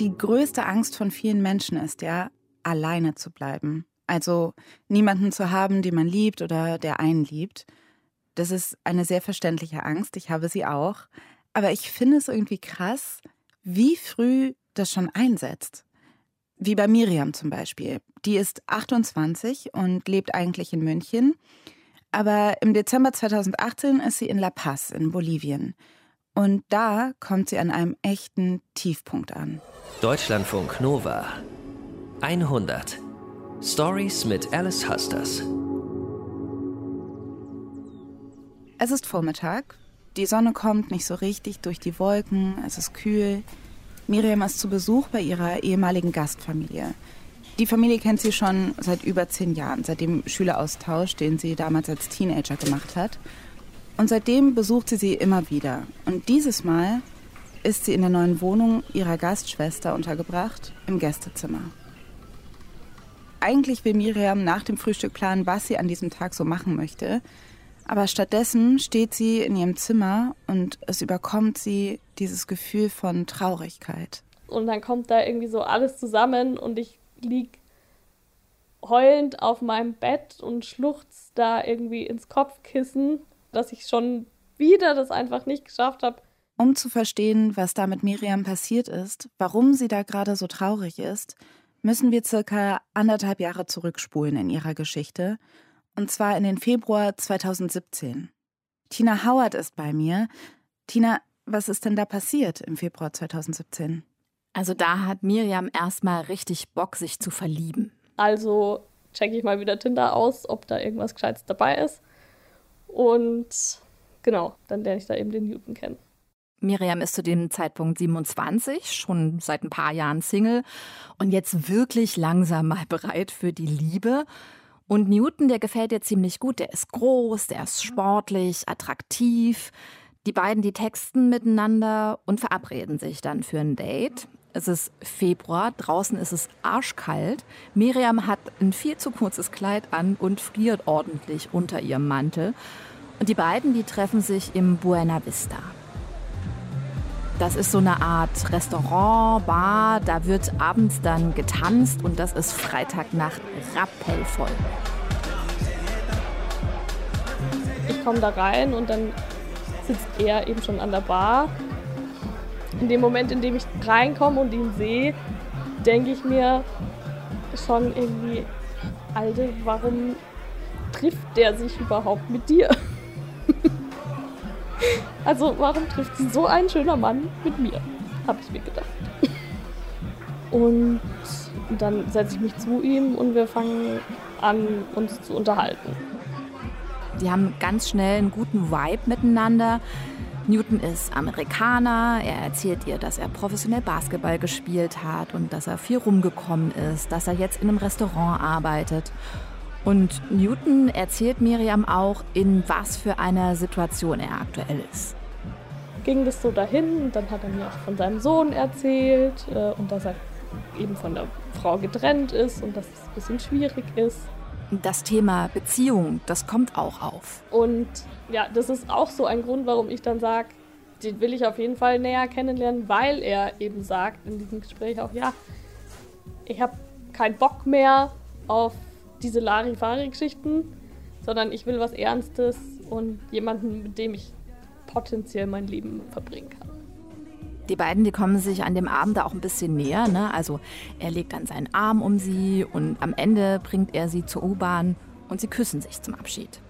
die größte Angst von vielen Menschen ist ja, alleine zu bleiben. Also niemanden zu haben, den man liebt oder der einen liebt. Das ist eine sehr verständliche Angst. Ich habe sie auch. Aber ich finde es irgendwie krass, wie früh das schon einsetzt. Wie bei Miriam zum Beispiel. Die ist 28 und lebt eigentlich in München. Aber im Dezember 2018 ist sie in La Paz in Bolivien. Und da kommt sie an einem echten Tiefpunkt an. Deutschlandfunk Nova 100 Stories mit Alice Husters. Es ist Vormittag. Die Sonne kommt nicht so richtig durch die Wolken. Es ist kühl. Miriam ist zu Besuch bei ihrer ehemaligen Gastfamilie. Die Familie kennt sie schon seit über zehn Jahren, seit dem Schüleraustausch, den sie damals als Teenager gemacht hat. Und seitdem besucht sie sie immer wieder. Und dieses Mal ist sie in der neuen Wohnung ihrer Gastschwester untergebracht, im Gästezimmer. Eigentlich will Miriam nach dem Frühstück planen, was sie an diesem Tag so machen möchte. Aber stattdessen steht sie in ihrem Zimmer und es überkommt sie dieses Gefühl von Traurigkeit. Und dann kommt da irgendwie so alles zusammen und ich lieg heulend auf meinem Bett und schluchz da irgendwie ins Kopfkissen, dass ich schon wieder das einfach nicht geschafft habe. Um zu verstehen, was da mit Miriam passiert ist, warum sie da gerade so traurig ist, müssen wir circa anderthalb Jahre zurückspulen in ihrer Geschichte, und zwar in den Februar 2017. Tina Howard ist bei mir. Tina, was ist denn da passiert im Februar 2017? Also da hat Miriam erstmal richtig Bock, sich zu verlieben. Also checke ich mal wieder Tinder aus, ob da irgendwas Gescheites dabei ist. Und genau, dann lerne ich da eben den Newton kennen. Miriam ist zu dem Zeitpunkt 27, schon seit ein paar Jahren Single und jetzt wirklich langsam mal bereit für die Liebe. Und Newton, der gefällt ihr ziemlich gut. Der ist groß, der ist sportlich, attraktiv. Die beiden, die texten miteinander und verabreden sich dann für ein Date. Es ist Februar, draußen ist es arschkalt. Miriam hat ein viel zu kurzes Kleid an und friert ordentlich unter ihrem Mantel. Und die beiden, die treffen sich im Buena Vista. Das ist so eine Art Restaurant, Bar, da wird abends dann getanzt und das ist Freitagnacht rappellvoll. Ich komme da rein und dann sitzt er eben schon an der Bar in dem Moment, in dem ich reinkomme und ihn sehe, denke ich mir schon irgendwie, Alter, warum trifft der sich überhaupt mit dir? also warum trifft so ein schöner Mann mit mir? Habe ich mir gedacht. Und dann setze ich mich zu ihm und wir fangen an, uns zu unterhalten. Die haben ganz schnell einen guten Vibe miteinander. Newton ist Amerikaner, er erzählt ihr, dass er professionell Basketball gespielt hat und dass er viel rumgekommen ist, dass er jetzt in einem Restaurant arbeitet. Und Newton erzählt Miriam auch, in was für einer Situation er aktuell ist. Ging das so dahin und dann hat er mir auch von seinem Sohn erzählt äh, und dass er eben von der Frau getrennt ist und dass es ein bisschen schwierig ist. Das Thema Beziehung, das kommt auch auf. Und ja, das ist auch so ein Grund, warum ich dann sage, den will ich auf jeden Fall näher kennenlernen, weil er eben sagt in diesem Gespräch auch, ja, ich habe keinen Bock mehr auf diese Larifari-Geschichten, sondern ich will was Ernstes und jemanden, mit dem ich potenziell mein Leben verbringen kann. Die beiden, die kommen sich an dem Abend da auch ein bisschen näher. Ne? Also er legt dann seinen Arm um sie und am Ende bringt er sie zur U-Bahn und sie küssen sich zum Abschied.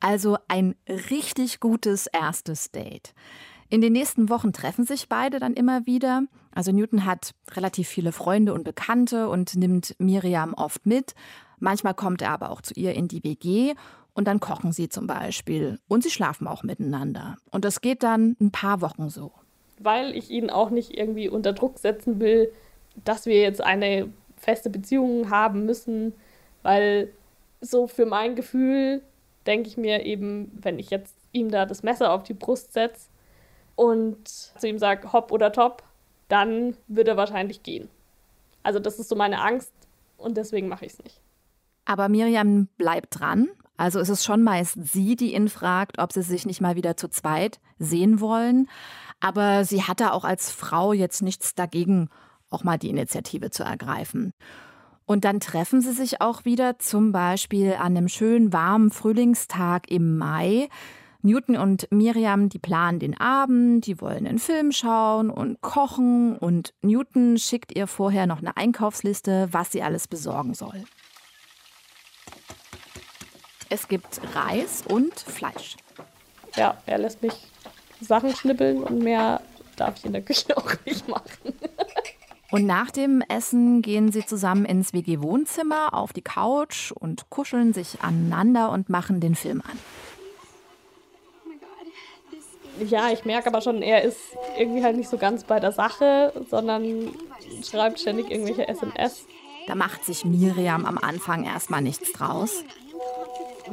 Also ein richtig gutes erstes Date. In den nächsten Wochen treffen sich beide dann immer wieder. Also Newton hat relativ viele Freunde und Bekannte und nimmt Miriam oft mit. Manchmal kommt er aber auch zu ihr in die WG und dann kochen sie zum Beispiel. Und sie schlafen auch miteinander. Und das geht dann ein paar Wochen so. Weil ich ihn auch nicht irgendwie unter Druck setzen will, dass wir jetzt eine feste Beziehung haben müssen. Weil so für mein Gefühl denke ich mir eben, wenn ich jetzt ihm da das Messer auf die Brust setze und zu ihm sage, hopp oder top, dann wird er wahrscheinlich gehen. Also das ist so meine Angst und deswegen mache ich es nicht. Aber Miriam bleibt dran also ist es schon meist sie, die ihn fragt, ob sie sich nicht mal wieder zu zweit sehen wollen. Aber sie hatte auch als Frau jetzt nichts dagegen, auch mal die Initiative zu ergreifen. Und dann treffen sie sich auch wieder, zum Beispiel an einem schönen warmen Frühlingstag im Mai. Newton und Miriam, die planen den Abend, die wollen einen Film schauen und kochen und Newton schickt ihr vorher noch eine Einkaufsliste, was sie alles besorgen soll. Es gibt Reis und Fleisch. Ja, er lässt mich Sachen schnippeln und mehr darf ich in der Küche auch nicht machen. Und nach dem Essen gehen sie zusammen ins WG-Wohnzimmer auf die Couch und kuscheln sich aneinander und machen den Film an. Ja, ich merke aber schon, er ist irgendwie halt nicht so ganz bei der Sache, sondern schreibt ständig irgendwelche SMS. Da macht sich Miriam am Anfang erstmal nichts draus.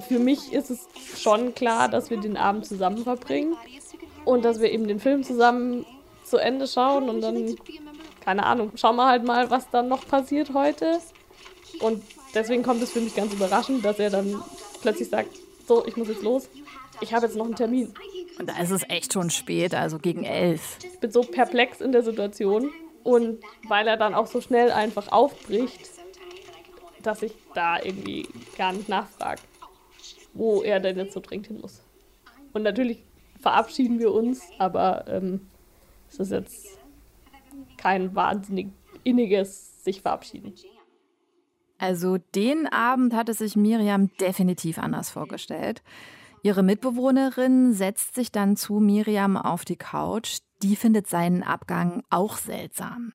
Für mich ist es schon klar, dass wir den Abend zusammen verbringen und dass wir eben den Film zusammen zu Ende schauen und dann, keine Ahnung, schauen wir halt mal, was dann noch passiert heute. Und deswegen kommt es für mich ganz überraschend, dass er dann plötzlich sagt, so, ich muss jetzt los, ich habe jetzt noch einen Termin. Und da ist es echt schon spät, also gegen elf. Ich bin so perplex in der Situation und weil er dann auch so schnell einfach aufbricht, dass ich da irgendwie gar nicht nachfrage, wo er denn jetzt so dringend hin muss. Und natürlich verabschieden wir uns, aber ähm, es ist jetzt kein wahnsinnig inniges sich verabschieden. Also den Abend hatte sich Miriam definitiv anders vorgestellt. Ihre Mitbewohnerin setzt sich dann zu Miriam auf die Couch. Die findet seinen Abgang auch seltsam.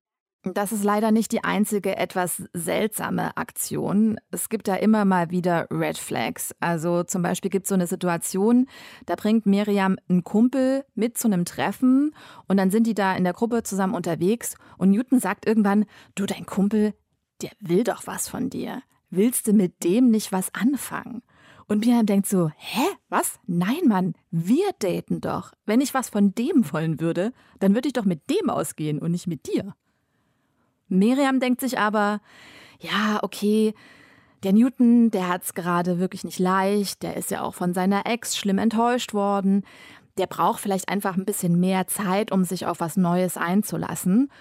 Das ist leider nicht die einzige etwas seltsame Aktion. Es gibt da immer mal wieder Red Flags. Also zum Beispiel gibt es so eine Situation, da bringt Miriam einen Kumpel mit zu einem Treffen und dann sind die da in der Gruppe zusammen unterwegs und Newton sagt irgendwann, du dein Kumpel, der will doch was von dir. Willst du mit dem nicht was anfangen? Und Miriam denkt so, hä, was? Nein, Mann, wir daten doch. Wenn ich was von dem wollen würde, dann würde ich doch mit dem ausgehen und nicht mit dir. Miriam denkt sich aber, ja, okay, der Newton, der hat es gerade wirklich nicht leicht, der ist ja auch von seiner Ex schlimm enttäuscht worden. Der braucht vielleicht einfach ein bisschen mehr Zeit, um sich auf was Neues einzulassen.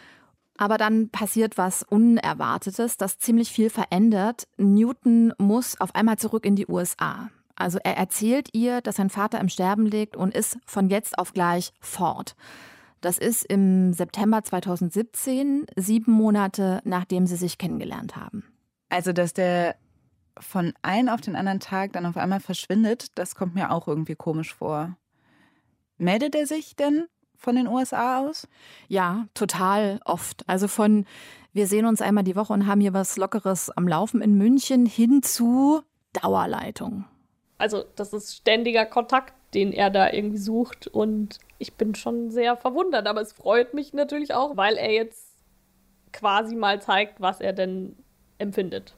Aber dann passiert was Unerwartetes, das ziemlich viel verändert. Newton muss auf einmal zurück in die USA. Also er erzählt ihr, dass sein Vater im Sterben liegt und ist von jetzt auf gleich fort. Das ist im September 2017, sieben Monate nachdem sie sich kennengelernt haben. Also, dass der von einem auf den anderen Tag dann auf einmal verschwindet, das kommt mir auch irgendwie komisch vor. Meldet er sich denn von den USA aus? Ja, total oft. Also von wir sehen uns einmal die Woche und haben hier was Lockeres am Laufen in München hin zu Dauerleitung. Also das ist ständiger Kontakt, den er da irgendwie sucht und ich bin schon sehr verwundert, aber es freut mich natürlich auch, weil er jetzt quasi mal zeigt, was er denn empfindet.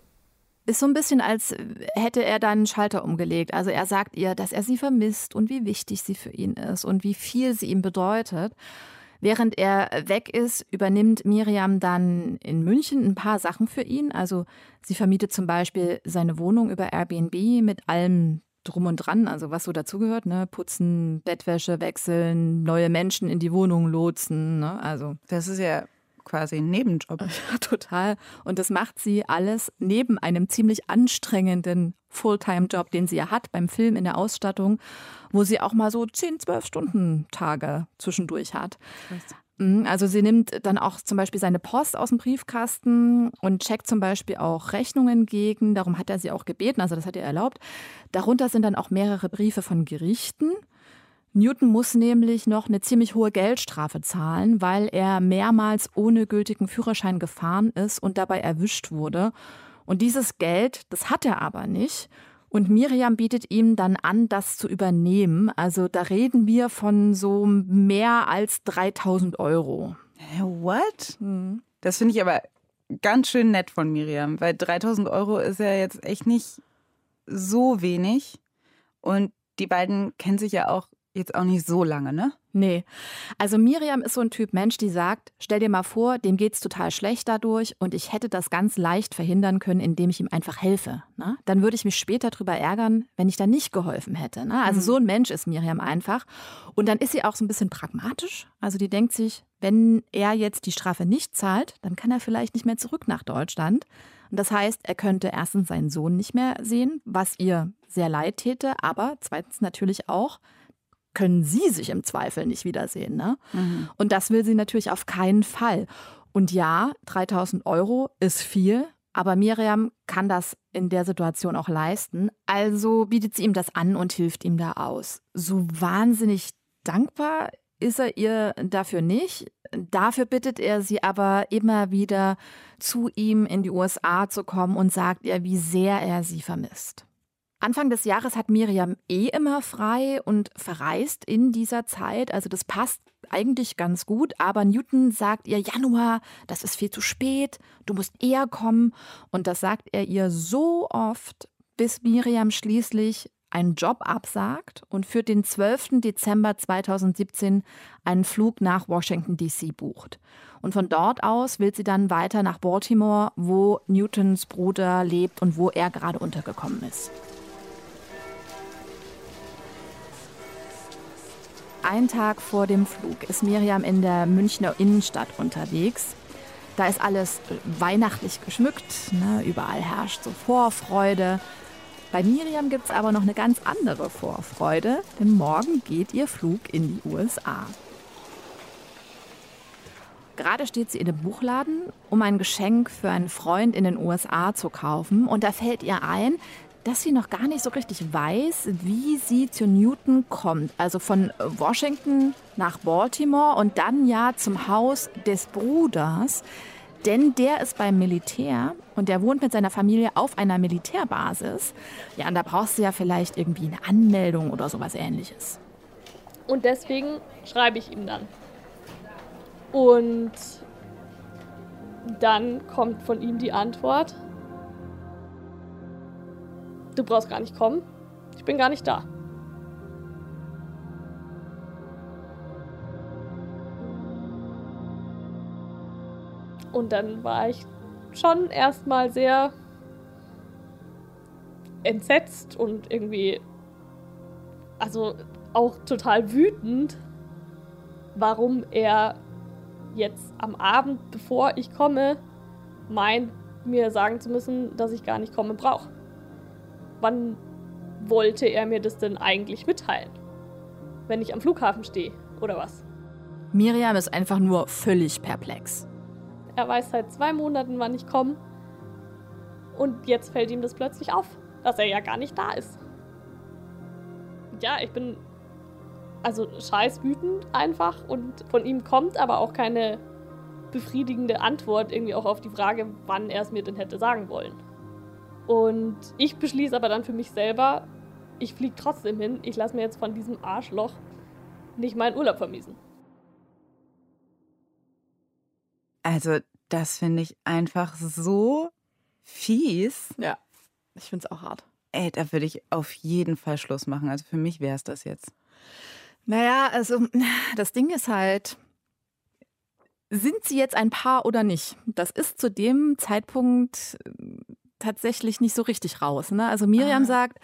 Ist so ein bisschen, als hätte er dann einen Schalter umgelegt. Also er sagt ihr, dass er sie vermisst und wie wichtig sie für ihn ist und wie viel sie ihm bedeutet. Während er weg ist, übernimmt Miriam dann in München ein paar Sachen für ihn. Also sie vermietet zum Beispiel seine Wohnung über Airbnb mit allem drum und dran, also was so dazugehört, ne? Putzen, Bettwäsche wechseln, neue Menschen in die Wohnung lotsen, ne? Also. Das ist ja quasi ein Nebenjob. Ja, total. Und das macht sie alles neben einem ziemlich anstrengenden Fulltime-Job, den sie ja hat beim Film in der Ausstattung, wo sie auch mal so 10, 12 Stunden Tage zwischendurch hat. Mhm, also sie nimmt dann auch zum Beispiel seine Post aus dem Briefkasten und checkt zum Beispiel auch Rechnungen gegen. Darum hat er sie auch gebeten, also das hat er erlaubt. Darunter sind dann auch mehrere Briefe von Gerichten. Newton muss nämlich noch eine ziemlich hohe Geldstrafe zahlen, weil er mehrmals ohne gültigen Führerschein gefahren ist und dabei erwischt wurde. Und dieses Geld, das hat er aber nicht. Und Miriam bietet ihm dann an, das zu übernehmen. Also da reden wir von so mehr als 3000 Euro. What? Hm. Das finde ich aber ganz schön nett von Miriam, weil 3000 Euro ist ja jetzt echt nicht so wenig. Und die beiden kennen sich ja auch jetzt auch nicht so lange, ne? Nee. Also Miriam ist so ein Typ Mensch, die sagt, stell dir mal vor, dem geht's total schlecht dadurch und ich hätte das ganz leicht verhindern können, indem ich ihm einfach helfe. Ne? Dann würde ich mich später darüber ärgern, wenn ich da nicht geholfen hätte. Ne? Also mhm. so ein Mensch ist Miriam einfach. Und dann ist sie auch so ein bisschen pragmatisch. Also die denkt sich, wenn er jetzt die Strafe nicht zahlt, dann kann er vielleicht nicht mehr zurück nach Deutschland. Und das heißt, er könnte erstens seinen Sohn nicht mehr sehen, was ihr sehr leid täte, aber zweitens natürlich auch, können sie sich im Zweifel nicht wiedersehen. Ne? Mhm. Und das will sie natürlich auf keinen Fall. Und ja, 3000 Euro ist viel, aber Miriam kann das in der Situation auch leisten. Also bietet sie ihm das an und hilft ihm da aus. So wahnsinnig dankbar ist er ihr dafür nicht. Dafür bittet er sie aber immer wieder, zu ihm in die USA zu kommen und sagt ihr, wie sehr er sie vermisst. Anfang des Jahres hat Miriam eh immer frei und verreist in dieser Zeit. Also das passt eigentlich ganz gut. Aber Newton sagt ihr, Januar, das ist viel zu spät, du musst eher kommen. Und das sagt er ihr so oft, bis Miriam schließlich einen Job absagt und für den 12. Dezember 2017 einen Flug nach Washington, DC bucht. Und von dort aus will sie dann weiter nach Baltimore, wo Newtons Bruder lebt und wo er gerade untergekommen ist. Ein Tag vor dem Flug ist Miriam in der Münchner Innenstadt unterwegs. Da ist alles weihnachtlich geschmückt, ne? überall herrscht so Vorfreude. Bei Miriam gibt es aber noch eine ganz andere Vorfreude, denn morgen geht ihr Flug in die USA. Gerade steht sie in dem Buchladen, um ein Geschenk für einen Freund in den USA zu kaufen. Und da fällt ihr ein, dass sie noch gar nicht so richtig weiß, wie sie zu Newton kommt. Also von Washington nach Baltimore und dann ja zum Haus des Bruders. Denn der ist beim Militär und der wohnt mit seiner Familie auf einer Militärbasis. Ja, und da brauchst du ja vielleicht irgendwie eine Anmeldung oder sowas ähnliches. Und deswegen schreibe ich ihm dann. Und dann kommt von ihm die Antwort, Du brauchst gar nicht kommen. Ich bin gar nicht da. Und dann war ich schon erstmal sehr entsetzt und irgendwie, also auch total wütend, warum er jetzt am Abend, bevor ich komme, meint, mir sagen zu müssen, dass ich gar nicht kommen brauche wann wollte er mir das denn eigentlich mitteilen? Wenn ich am Flughafen stehe, oder was? Miriam ist einfach nur völlig perplex. Er weiß seit zwei Monaten, wann ich komme. Und jetzt fällt ihm das plötzlich auf, dass er ja gar nicht da ist. Ja, ich bin also scheiß wütend einfach und von ihm kommt aber auch keine befriedigende Antwort irgendwie auch auf die Frage, wann er es mir denn hätte sagen wollen. Und ich beschließe aber dann für mich selber, ich fliege trotzdem hin. Ich lasse mir jetzt von diesem Arschloch nicht meinen Urlaub vermiesen. Also, das finde ich einfach so fies. Ja, ich finde es auch hart. Ey, da würde ich auf jeden Fall Schluss machen. Also für mich wäre es das jetzt. Naja, also das Ding ist halt, sind sie jetzt ein Paar oder nicht? Das ist zu dem Zeitpunkt tatsächlich nicht so richtig raus. Ne? Also Miriam ah. sagt,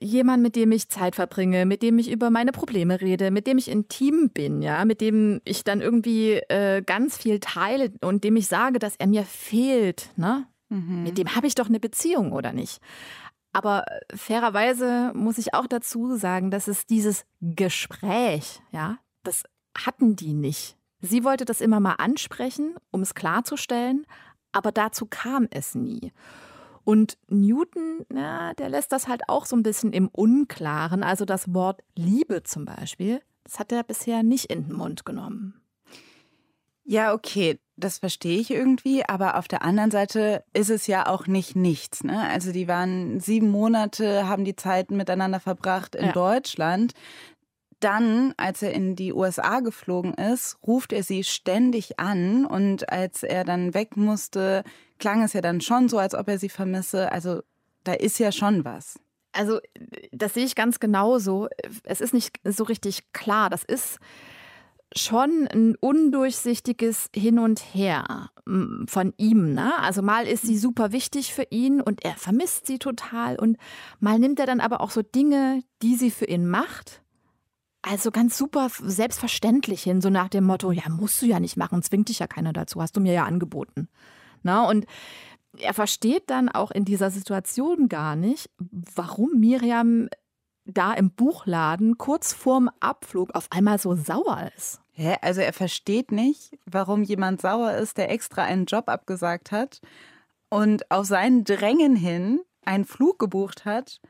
jemand, mit dem ich Zeit verbringe, mit dem ich über meine Probleme rede, mit dem ich intim bin, ja, mit dem ich dann irgendwie äh, ganz viel teile und dem ich sage, dass er mir fehlt, ne? Mhm. Mit dem habe ich doch eine Beziehung, oder nicht? Aber äh, fairerweise muss ich auch dazu sagen, dass es dieses Gespräch, ja, das hatten die nicht. Sie wollte das immer mal ansprechen, um es klarzustellen, aber dazu kam es nie. Und Newton, na, der lässt das halt auch so ein bisschen im Unklaren. Also das Wort Liebe zum Beispiel, das hat er bisher nicht in den Mund genommen. Ja, okay, das verstehe ich irgendwie, aber auf der anderen Seite ist es ja auch nicht nichts. Ne? Also die waren sieben Monate, haben die Zeit miteinander verbracht in ja. Deutschland dann, als er in die USA geflogen ist, ruft er sie ständig an und als er dann weg musste, klang es ja dann schon so, als ob er sie vermisse. Also da ist ja schon was. Also, das sehe ich ganz genauso. Es ist nicht so richtig klar. Das ist schon ein undurchsichtiges Hin und Her von ihm. Ne? Also mal ist sie super wichtig für ihn und er vermisst sie total und mal nimmt er dann aber auch so Dinge, die sie für ihn macht. Also ganz super selbstverständlich hin, so nach dem Motto, ja, musst du ja nicht machen, zwingt dich ja keiner dazu, hast du mir ja angeboten. Na, und er versteht dann auch in dieser Situation gar nicht, warum Miriam da im Buchladen kurz vorm Abflug auf einmal so sauer ist. Hä? Also er versteht nicht, warum jemand sauer ist, der extra einen Job abgesagt hat und auf seinen Drängen hin einen Flug gebucht hat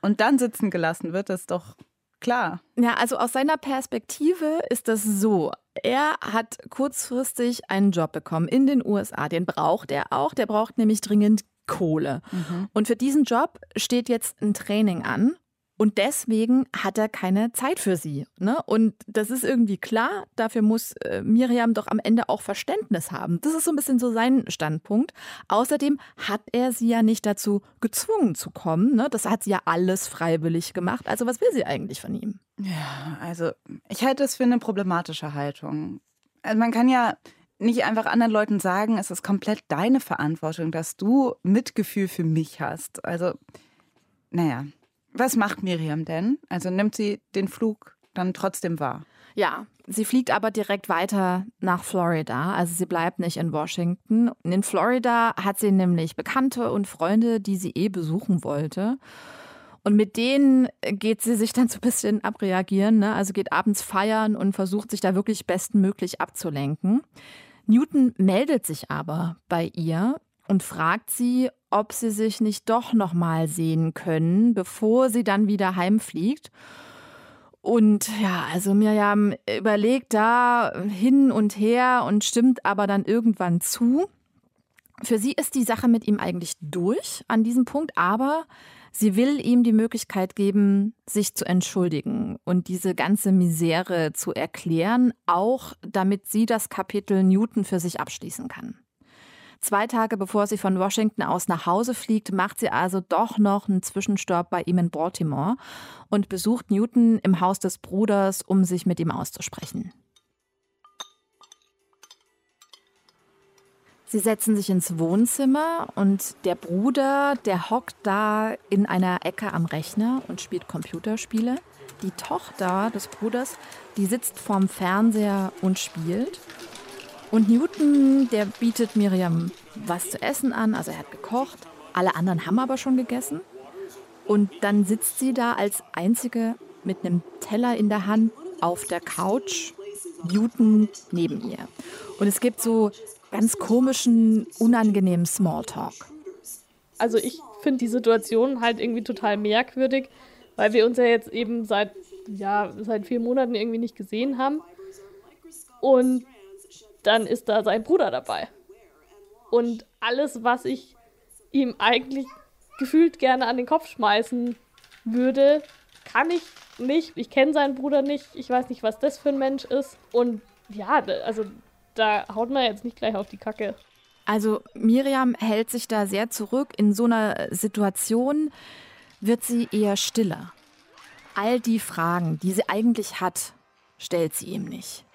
und dann sitzen gelassen wird. Das ist doch klar. Ja, also aus seiner Perspektive ist das so. Er hat kurzfristig einen Job bekommen in den USA. Den braucht er auch. Der braucht nämlich dringend Kohle. Mhm. Und für diesen Job steht jetzt ein Training an. Und deswegen hat er keine Zeit für sie. Ne? Und das ist irgendwie klar. Dafür muss äh, Miriam doch am Ende auch Verständnis haben. Das ist so ein bisschen so sein Standpunkt. Außerdem hat er sie ja nicht dazu gezwungen zu kommen. Ne? Das hat sie ja alles freiwillig gemacht. Also was will sie eigentlich von ihm? Ja, also ich halte es für eine problematische Haltung. Also man kann ja nicht einfach anderen Leuten sagen, es ist komplett deine Verantwortung, dass du Mitgefühl für mich hast. Also, naja, was macht Miriam denn? Also nimmt sie den Flug dann trotzdem wahr? Ja, sie fliegt aber direkt weiter nach Florida. Also sie bleibt nicht in Washington. In Florida hat sie nämlich Bekannte und Freunde, die sie eh besuchen wollte. Und mit denen geht sie sich dann so ein bisschen abreagieren. Ne? Also geht abends feiern und versucht sich da wirklich bestmöglich abzulenken. Newton meldet sich aber bei ihr und fragt sie, ob sie sich nicht doch noch mal sehen können, bevor sie dann wieder heimfliegt. Und ja, also Miriam überlegt da hin und her und stimmt aber dann irgendwann zu. Für sie ist die Sache mit ihm eigentlich durch an diesem Punkt, aber sie will ihm die Möglichkeit geben, sich zu entschuldigen und diese ganze Misere zu erklären, auch damit sie das Kapitel Newton für sich abschließen kann. Zwei Tage bevor sie von Washington aus nach Hause fliegt, macht sie also doch noch einen Zwischenstopp bei ihm in Baltimore und besucht Newton im Haus des Bruders, um sich mit ihm auszusprechen. Sie setzen sich ins Wohnzimmer und der Bruder, der hockt da in einer Ecke am Rechner und spielt Computerspiele. Die Tochter des Bruders, die sitzt vorm Fernseher und spielt. Und Newton, der bietet Miriam was zu essen an, also er hat gekocht. Alle anderen haben aber schon gegessen. Und dann sitzt sie da als einzige mit einem Teller in der Hand auf der Couch, Newton neben ihr. Und es gibt so ganz komischen, unangenehmen Smalltalk. Also ich finde die Situation halt irgendwie total merkwürdig, weil wir uns ja jetzt eben seit, ja, seit vier Monaten irgendwie nicht gesehen haben. Und dann ist da sein Bruder dabei. Und alles, was ich ihm eigentlich gefühlt gerne an den Kopf schmeißen würde, kann ich nicht. Ich kenne seinen Bruder nicht. Ich weiß nicht, was das für ein Mensch ist. Und ja, also da haut man jetzt nicht gleich auf die Kacke. Also Miriam hält sich da sehr zurück. In so einer Situation wird sie eher stiller. All die Fragen, die sie eigentlich hat, stellt sie ihm nicht.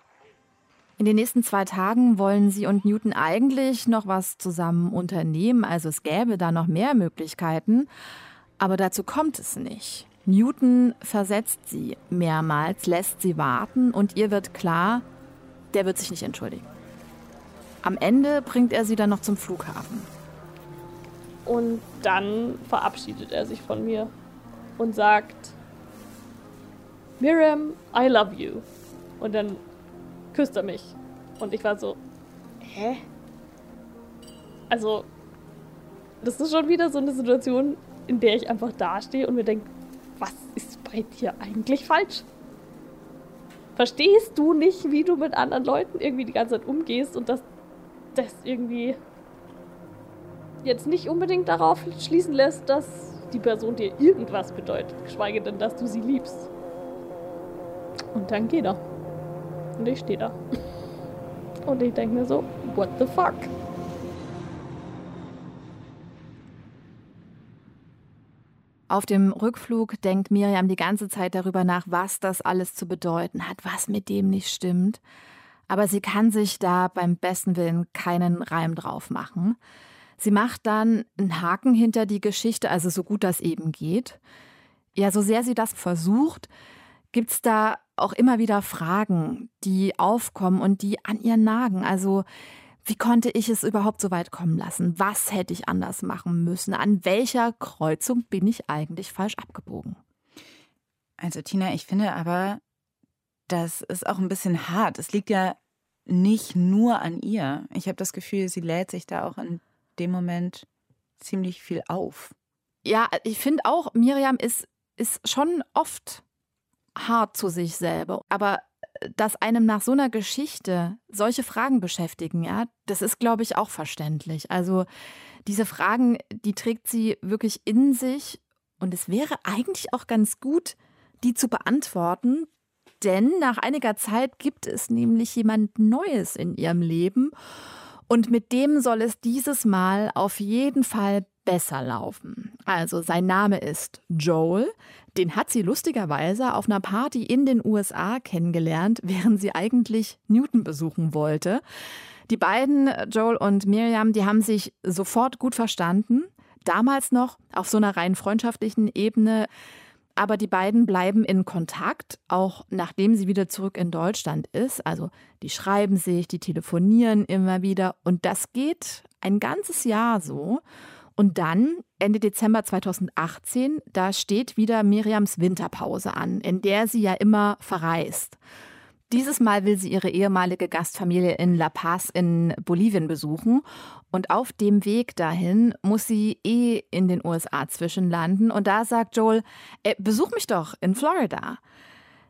In den nächsten zwei Tagen wollen sie und Newton eigentlich noch was zusammen unternehmen, also es gäbe da noch mehr Möglichkeiten, aber dazu kommt es nicht. Newton versetzt sie mehrmals, lässt sie warten und ihr wird klar, der wird sich nicht entschuldigen. Am Ende bringt er sie dann noch zum Flughafen. Und dann verabschiedet er sich von mir und sagt, Miriam, I love you. Und dann küsst er mich. Und ich war so, hä? Also, das ist schon wieder so eine Situation, in der ich einfach dastehe und mir denke, was ist bei dir eigentlich falsch? Verstehst du nicht, wie du mit anderen Leuten irgendwie die ganze Zeit umgehst und dass das irgendwie jetzt nicht unbedingt darauf schließen lässt, dass die Person dir irgendwas bedeutet, geschweige denn, dass du sie liebst. Und dann geht er. Und ich stehe da. Und ich denke mir so, what the fuck? Auf dem Rückflug denkt Miriam die ganze Zeit darüber nach, was das alles zu bedeuten hat, was mit dem nicht stimmt. Aber sie kann sich da beim besten Willen keinen Reim drauf machen. Sie macht dann einen Haken hinter die Geschichte, also so gut das eben geht. Ja, so sehr sie das versucht, gibt es da auch immer wieder Fragen, die aufkommen und die an ihr nagen. Also wie konnte ich es überhaupt so weit kommen lassen? Was hätte ich anders machen müssen? An welcher Kreuzung bin ich eigentlich falsch abgebogen? Also Tina, ich finde aber, das ist auch ein bisschen hart. Es liegt ja nicht nur an ihr. Ich habe das Gefühl, sie lädt sich da auch in dem Moment ziemlich viel auf. Ja, ich finde auch, Miriam ist, ist schon oft hart zu sich selber. Aber äh, dass einem nach so einer Geschichte solche Fragen beschäftigen, ja, das ist, glaube ich, auch verständlich. Also diese Fragen, die trägt sie wirklich in sich. Und es wäre eigentlich auch ganz gut, die zu beantworten. Denn nach einiger Zeit gibt es nämlich jemand Neues in ihrem Leben. Und mit dem soll es dieses Mal auf jeden Fall besser laufen. Also sein Name ist Joel. Den hat sie lustigerweise auf einer Party in den USA kennengelernt, während sie eigentlich Newton besuchen wollte. Die beiden, Joel und Miriam, die haben sich sofort gut verstanden. Damals noch auf so einer rein freundschaftlichen Ebene. Aber die beiden bleiben in Kontakt, auch nachdem sie wieder zurück in Deutschland ist. Also die schreiben sich, die telefonieren immer wieder. Und das geht ein ganzes Jahr so. Und dann, Ende Dezember 2018, da steht wieder Miriams Winterpause an, in der sie ja immer verreist. Dieses Mal will sie ihre ehemalige Gastfamilie in La Paz in Bolivien besuchen. Und auf dem Weg dahin muss sie eh in den USA zwischenlanden. Und da sagt Joel, äh, besuch mich doch in Florida.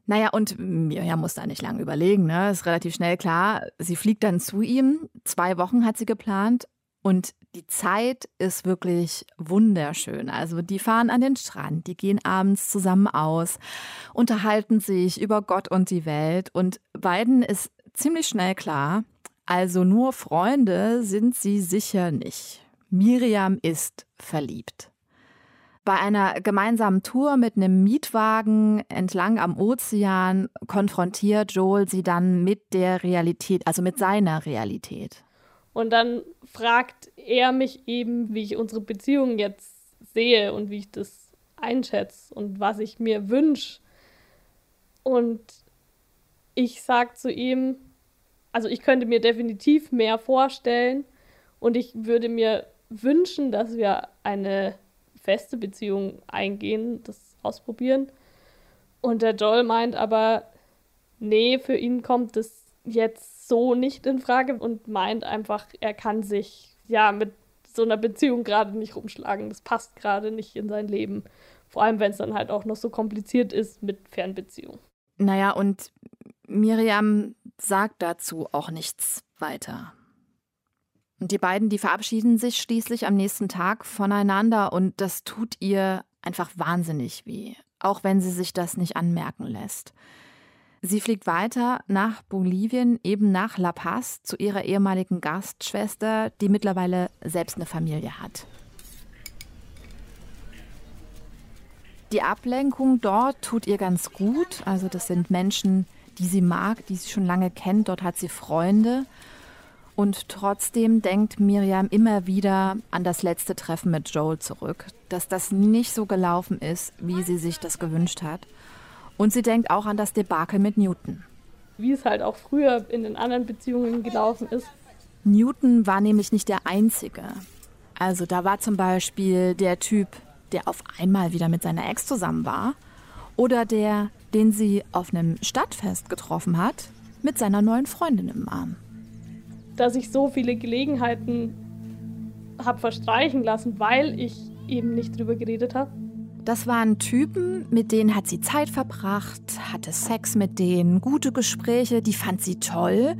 Naja, und Miriam muss da nicht lange überlegen, ne? Ist relativ schnell klar. Sie fliegt dann zu ihm. Zwei Wochen hat sie geplant. Und die Zeit ist wirklich wunderschön. Also die fahren an den Strand, die gehen abends zusammen aus, unterhalten sich über Gott und die Welt. Und beiden ist ziemlich schnell klar, also nur Freunde sind sie sicher nicht. Miriam ist verliebt. Bei einer gemeinsamen Tour mit einem Mietwagen entlang am Ozean konfrontiert Joel sie dann mit der Realität, also mit seiner Realität. Und dann fragt er mich eben, wie ich unsere Beziehung jetzt sehe und wie ich das einschätze und was ich mir wünsche. Und ich sage zu ihm, also ich könnte mir definitiv mehr vorstellen und ich würde mir wünschen, dass wir eine feste Beziehung eingehen, das ausprobieren. Und der Joel meint aber, nee, für ihn kommt das jetzt so nicht in Frage und meint einfach, er kann sich ja mit so einer Beziehung gerade nicht rumschlagen. Das passt gerade nicht in sein Leben. Vor allem, wenn es dann halt auch noch so kompliziert ist mit Fernbeziehung. Naja, und Miriam sagt dazu auch nichts weiter. Und die beiden, die verabschieden sich schließlich am nächsten Tag voneinander und das tut ihr einfach wahnsinnig weh, auch wenn sie sich das nicht anmerken lässt. Sie fliegt weiter nach Bolivien, eben nach La Paz, zu ihrer ehemaligen Gastschwester, die mittlerweile selbst eine Familie hat. Die Ablenkung dort tut ihr ganz gut. Also das sind Menschen, die sie mag, die sie schon lange kennt. Dort hat sie Freunde. Und trotzdem denkt Miriam immer wieder an das letzte Treffen mit Joel zurück, dass das nicht so gelaufen ist, wie sie sich das gewünscht hat. Und sie denkt auch an das Debakel mit Newton. Wie es halt auch früher in den anderen Beziehungen gelaufen ist. Newton war nämlich nicht der Einzige. Also da war zum Beispiel der Typ, der auf einmal wieder mit seiner Ex zusammen war. Oder der, den sie auf einem Stadtfest getroffen hat, mit seiner neuen Freundin im Arm. Dass ich so viele Gelegenheiten habe verstreichen lassen, weil ich eben nicht drüber geredet habe. Das waren Typen, mit denen hat sie Zeit verbracht, hatte Sex mit denen, gute Gespräche, die fand sie toll.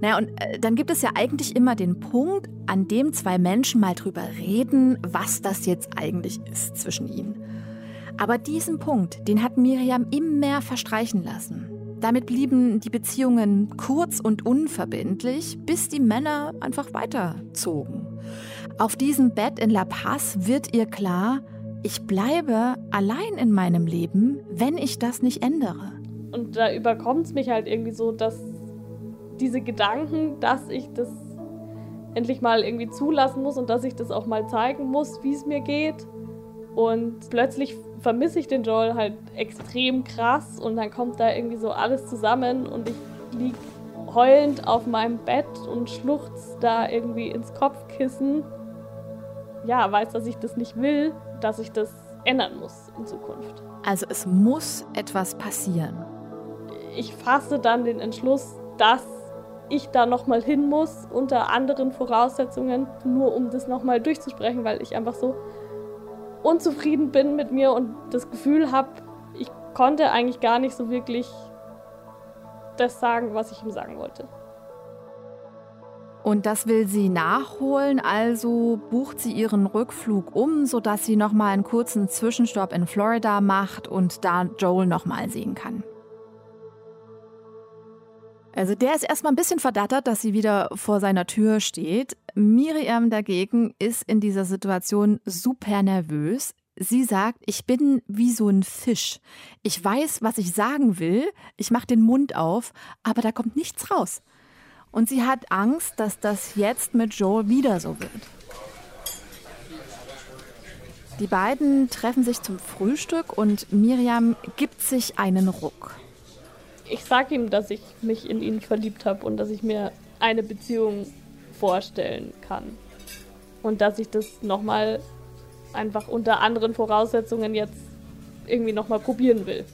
Naja, und äh, dann gibt es ja eigentlich immer den Punkt, an dem zwei Menschen mal drüber reden, was das jetzt eigentlich ist zwischen ihnen. Aber diesen Punkt, den hat Miriam immer verstreichen lassen. Damit blieben die Beziehungen kurz und unverbindlich, bis die Männer einfach weiterzogen. Auf diesem Bett in La Paz wird ihr klar, ich bleibe allein in meinem Leben, wenn ich das nicht ändere. Und da überkommt es mich halt irgendwie so, dass diese Gedanken, dass ich das endlich mal irgendwie zulassen muss und dass ich das auch mal zeigen muss, wie es mir geht. Und plötzlich vermisse ich den Joel halt extrem krass und dann kommt da irgendwie so alles zusammen und ich liege heulend auf meinem Bett und schluchzt da irgendwie ins Kopfkissen. Ja, weiß, dass ich das nicht will, dass ich das ändern muss in Zukunft. Also es muss etwas passieren. Ich fasse dann den Entschluss, dass ich da nochmal hin muss, unter anderen Voraussetzungen, nur um das nochmal durchzusprechen, weil ich einfach so unzufrieden bin mit mir und das Gefühl habe, ich konnte eigentlich gar nicht so wirklich das sagen, was ich ihm sagen wollte. Und das will sie nachholen, also bucht sie ihren Rückflug um, sodass sie nochmal einen kurzen Zwischenstopp in Florida macht und da Joel nochmal sehen kann. Also der ist erstmal ein bisschen verdattert, dass sie wieder vor seiner Tür steht. Miriam dagegen ist in dieser Situation super nervös. Sie sagt, ich bin wie so ein Fisch. Ich weiß, was ich sagen will, ich mache den Mund auf, aber da kommt nichts raus. Und sie hat Angst, dass das jetzt mit Joel wieder so wird. Die beiden treffen sich zum Frühstück und Miriam gibt sich einen Ruck ich sage ihm, dass ich mich in ihn verliebt habe und dass ich mir eine Beziehung vorstellen kann. Und dass ich das nochmal einfach unter anderen Voraussetzungen jetzt irgendwie nochmal probieren will.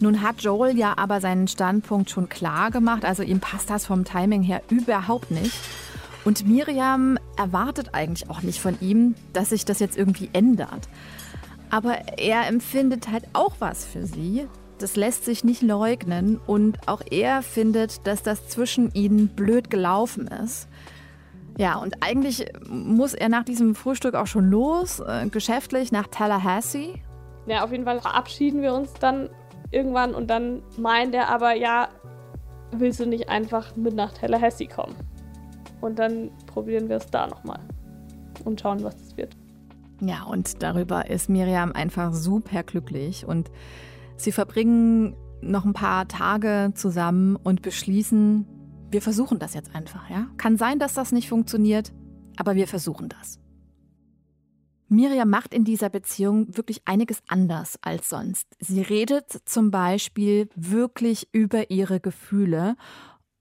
Nun hat Joel ja aber seinen Standpunkt schon klar gemacht, also ihm passt das vom Timing her überhaupt nicht. Und Miriam erwartet eigentlich auch nicht von ihm, dass sich das jetzt irgendwie ändert. Aber er empfindet halt auch was für sie, das lässt sich nicht leugnen und auch er findet, dass das zwischen ihnen blöd gelaufen ist. Ja, und eigentlich muss er nach diesem Frühstück auch schon los, äh, geschäftlich nach Tallahassee. Ja, auf jeden Fall verabschieden wir uns dann irgendwann und dann meint er aber, ja, willst du nicht einfach mit nach Tallahassee kommen? Und dann probieren wir es da nochmal und schauen, was es wird. Ja, und darüber ist Miriam einfach super glücklich und Sie verbringen noch ein paar Tage zusammen und beschließen, wir versuchen das jetzt einfach, ja? Kann sein, dass das nicht funktioniert, aber wir versuchen das. Miriam macht in dieser Beziehung wirklich einiges anders als sonst. Sie redet zum Beispiel wirklich über ihre Gefühle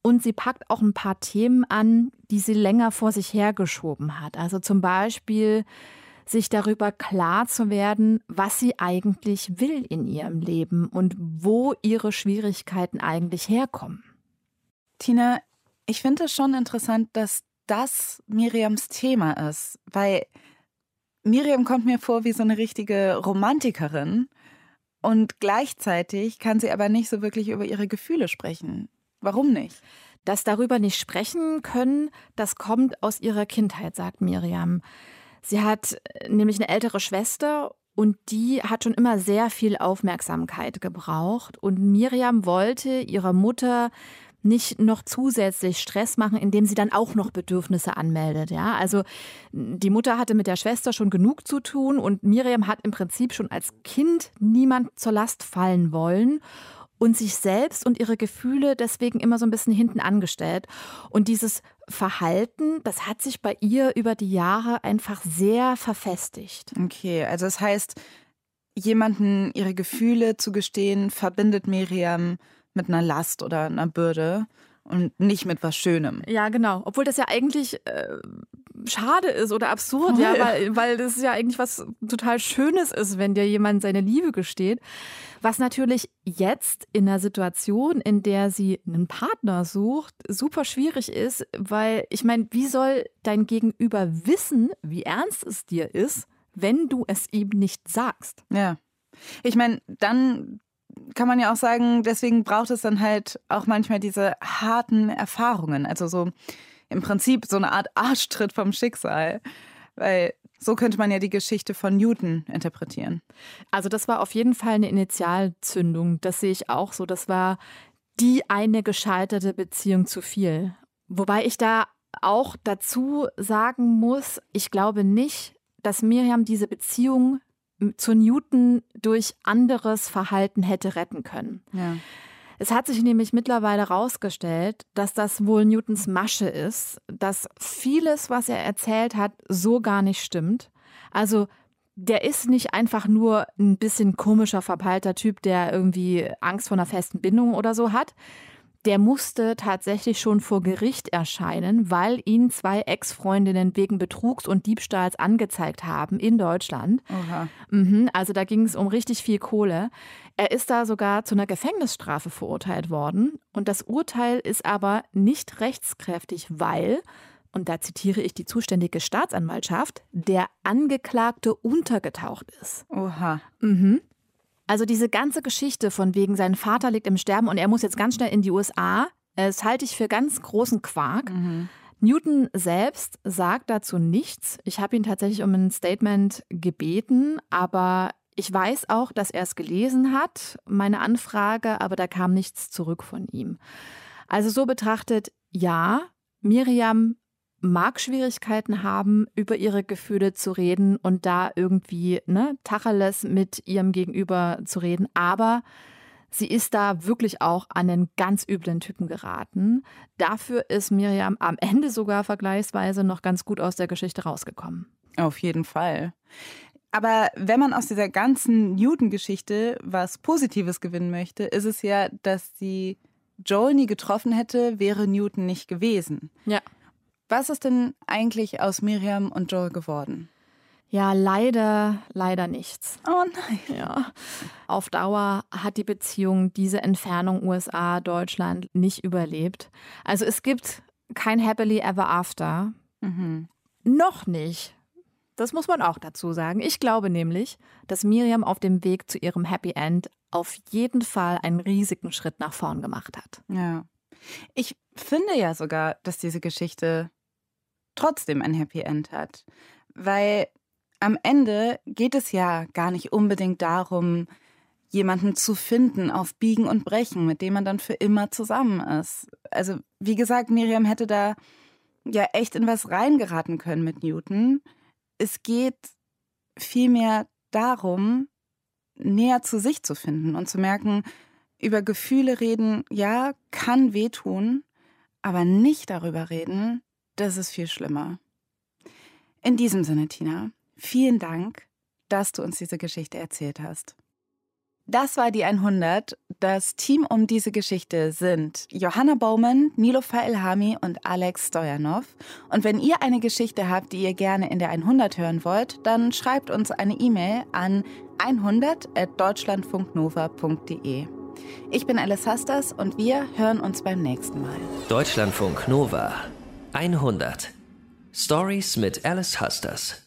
und sie packt auch ein paar Themen an, die sie länger vor sich hergeschoben hat. Also zum Beispiel sich darüber klar zu werden, was sie eigentlich will in ihrem Leben und wo ihre Schwierigkeiten eigentlich herkommen. Tina, ich finde es schon interessant, dass das Miriams Thema ist, weil Miriam kommt mir vor wie so eine richtige Romantikerin und gleichzeitig kann sie aber nicht so wirklich über ihre Gefühle sprechen. Warum nicht? Das darüber nicht sprechen können, das kommt aus ihrer Kindheit, sagt Miriam. Sie hat äh, nämlich eine ältere Schwester und die hat schon immer sehr viel Aufmerksamkeit gebraucht. Und Miriam wollte ihrer Mutter nicht noch zusätzlich Stress machen, indem sie dann auch noch Bedürfnisse anmeldet. Ja, also die Mutter hatte mit der Schwester schon genug zu tun und Miriam hat im Prinzip schon als Kind niemand zur Last fallen wollen und sich selbst und ihre Gefühle deswegen immer so ein bisschen hinten angestellt. Und dieses Verhalten, das hat sich bei ihr über die Jahre einfach sehr verfestigt. Okay, also das heißt, jemanden ihre Gefühle zu gestehen, verbindet Miriam mit einer Last oder einer Bürde und nicht mit was Schönem. Ja, genau. Obwohl das ja eigentlich äh, schade ist oder absurd, ja, weil, weil das ja eigentlich was total Schönes ist, wenn dir jemand seine Liebe gesteht. Was natürlich jetzt in einer Situation, in der sie einen Partner sucht, super schwierig ist, weil ich meine, wie soll dein Gegenüber wissen, wie ernst es dir ist, wenn du es ihm nicht sagst? Ja. Ich meine, dann kann man ja auch sagen, deswegen braucht es dann halt auch manchmal diese harten Erfahrungen. Also so im Prinzip so eine Art Arschtritt vom Schicksal. Weil so könnte man ja die Geschichte von Newton interpretieren. Also das war auf jeden Fall eine Initialzündung. Das sehe ich auch so. Das war die eine gescheiterte Beziehung zu viel. Wobei ich da auch dazu sagen muss, ich glaube nicht, dass Miriam diese Beziehung zu Newton durch anderes Verhalten hätte retten können. Ja. Es hat sich nämlich mittlerweile herausgestellt, dass das wohl Newtons Masche ist, dass vieles, was er erzählt hat, so gar nicht stimmt. Also der ist nicht einfach nur ein bisschen komischer, verpeilter Typ, der irgendwie Angst vor einer festen Bindung oder so hat. Der musste tatsächlich schon vor Gericht erscheinen, weil ihn zwei Ex-Freundinnen wegen Betrugs und Diebstahls angezeigt haben in Deutschland. Mhm, also da ging es um richtig viel Kohle. Er ist da sogar zu einer Gefängnisstrafe verurteilt worden. Und das Urteil ist aber nicht rechtskräftig, weil und da zitiere ich die zuständige Staatsanwaltschaft, der Angeklagte untergetaucht ist. Oha. Mhm. Also diese ganze Geschichte von wegen, sein Vater liegt im Sterben und er muss jetzt ganz schnell in die USA, das halte ich für ganz großen Quark. Mhm. Newton selbst sagt dazu nichts. Ich habe ihn tatsächlich um ein Statement gebeten, aber ich weiß auch, dass er es gelesen hat, meine Anfrage, aber da kam nichts zurück von ihm. Also so betrachtet, ja, Miriam mag Schwierigkeiten haben, über ihre Gefühle zu reden und da irgendwie ne, Tacheles mit ihrem Gegenüber zu reden, aber sie ist da wirklich auch an den ganz üblen Typen geraten. Dafür ist Miriam am Ende sogar vergleichsweise noch ganz gut aus der Geschichte rausgekommen. Auf jeden Fall. Aber wenn man aus dieser ganzen Newton-Geschichte was Positives gewinnen möchte, ist es ja, dass sie Joel nie getroffen hätte, wäre Newton nicht gewesen. Ja. Was ist denn eigentlich aus Miriam und Joel geworden? Ja, leider, leider nichts. Oh nein. Ja. Auf Dauer hat die Beziehung diese Entfernung USA-Deutschland nicht überlebt. Also es gibt kein Happily Ever After. Mhm. Noch nicht. Das muss man auch dazu sagen. Ich glaube nämlich, dass Miriam auf dem Weg zu ihrem Happy End auf jeden Fall einen riesigen Schritt nach vorn gemacht hat. Ja. Ich finde ja sogar, dass diese Geschichte trotzdem ein Happy End hat. Weil am Ende geht es ja gar nicht unbedingt darum, jemanden zu finden auf Biegen und Brechen, mit dem man dann für immer zusammen ist. Also, wie gesagt, Miriam hätte da ja echt in was reingeraten können mit Newton. Es geht vielmehr darum, näher zu sich zu finden und zu merken, über Gefühle reden, ja, kann wehtun, aber nicht darüber reden, das ist viel schlimmer. In diesem Sinne, Tina, vielen Dank, dass du uns diese Geschichte erzählt hast. Das war die 100. Das Team um diese Geschichte sind Johanna Baumann, Nilofa Elhami und Alex Stojanov. Und wenn ihr eine Geschichte habt, die ihr gerne in der 100 hören wollt, dann schreibt uns eine E-Mail an 100.deutschlandfunknova.de. Ich bin Alice Hastas und wir hören uns beim nächsten Mal. Deutschlandfunk Nova 100 Stories mit Alice Husters